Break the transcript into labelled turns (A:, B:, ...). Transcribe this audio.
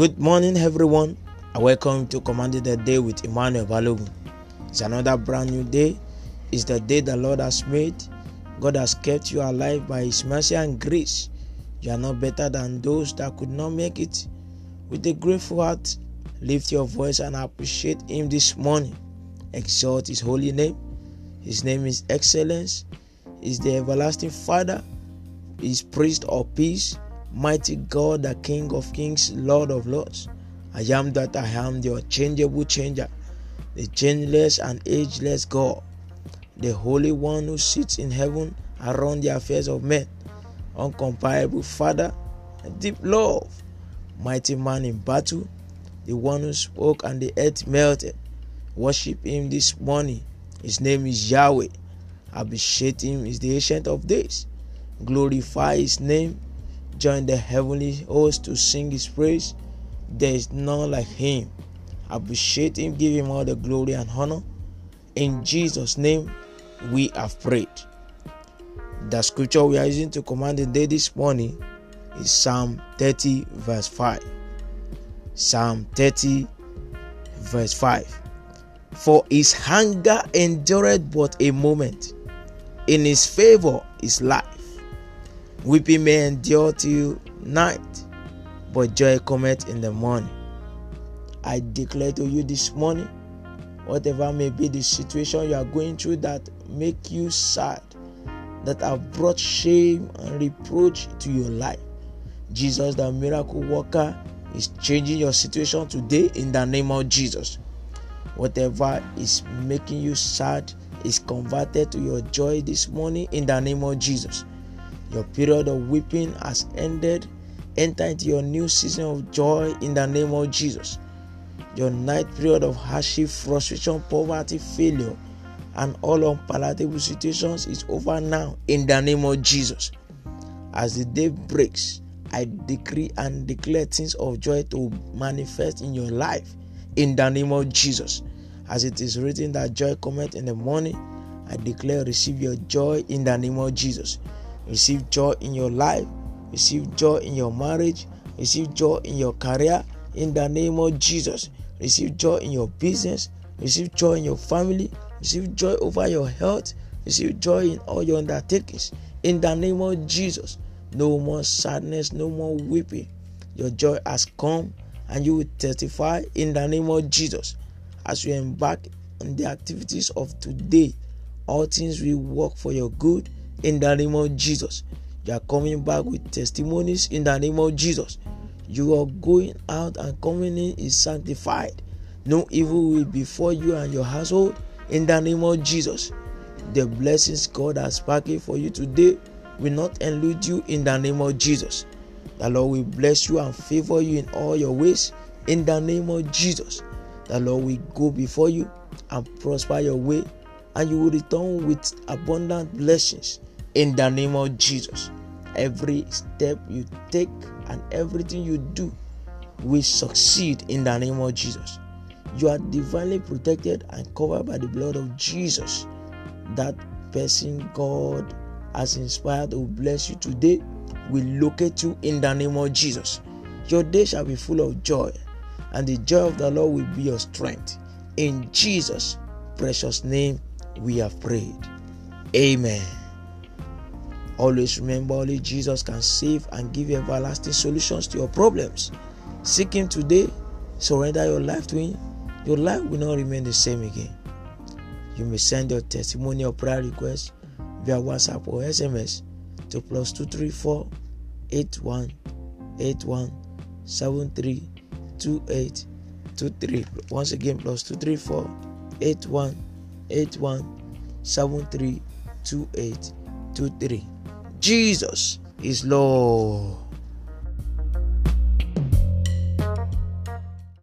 A: Good morning, everyone. I welcome to Commanding the Day with Emmanuel Balogun. It's another brand new day. It's the day the Lord has made. God has kept you alive by His mercy and grace. You are not better than those that could not make it. With a grateful heart, lift your voice and appreciate Him this morning. Exalt His holy name. His name is Excellence. Is the everlasting Father. Is priest of peace mighty God, the King of kings, Lord of lords. I am that I am, the unchangeable changer, the changeless and ageless God, the Holy One who sits in heaven around the affairs of men, uncomparable Father, deep love, mighty man in battle, the one who spoke and the earth melted. Worship him this morning. His name is Yahweh. Appreciate him is the ancient of days. Glorify his name join the heavenly host to sing his praise. There is none like him. Appreciate him, give him all the glory and honor. In Jesus' name, we have prayed. The scripture we are using to command the day this morning is Psalm 30, verse 5. Psalm 30, verse 5. For his hunger endureth but a moment, in his favor is life. Weeping may endure till night, but joy cometh in the morning. I declare to you this morning, whatever may be the situation you are going through that make you sad, that have brought shame and reproach to your life. Jesus, the miracle worker, is changing your situation today in the name of Jesus. Whatever is making you sad is converted to your joy this morning in the name of Jesus. Your period of weeping has ended. Enter into your new season of joy in the name of Jesus. Your night period of hardship, frustration, poverty, failure, and all unpalatable situations is over now in the name of Jesus. As the day breaks, I decree and declare things of joy to manifest in your life in the name of Jesus. As it is written that joy cometh in the morning, I declare receive your joy in the name of Jesus. Receive joy in your life. Receive joy in your marriage. Receive joy in your career. In the name of Jesus. Receive joy in your business. Receive joy in your family. Receive joy over your health. Receive joy in all your undertakings. In the name of Jesus. No more sadness, no more weeping. Your joy has come and you will testify in the name of Jesus. As you embark on the activities of today, all things will work for your good in the name of Jesus. You are coming back with testimonies in the name of Jesus. You are going out and coming in is sanctified. No evil will before you and your household in the name of Jesus. The blessings God has packed for you today will not elude you in the name of Jesus. The Lord will bless you and favor you in all your ways in the name of Jesus. The Lord will go before you and prosper your way, and you will return with abundant blessings in the name of Jesus. Every step you take and everything you do will succeed in the name of Jesus. You are divinely protected and covered by the blood of Jesus. That person God has inspired to bless you today will locate you in the name of Jesus. Your day shall be full of joy, and the joy of the Lord will be your strength. In Jesus' precious name, we have prayed. Amen. Always remember only Jesus can save and give everlasting solutions to your problems. Seek Him today, surrender your life to Him. Your life will not remain the same again. You may send your testimony or prayer request via WhatsApp or SMS to plus 234 81 81 73 28 23. Once again, plus 234 81 81 73 28 23. Jesus is Lord.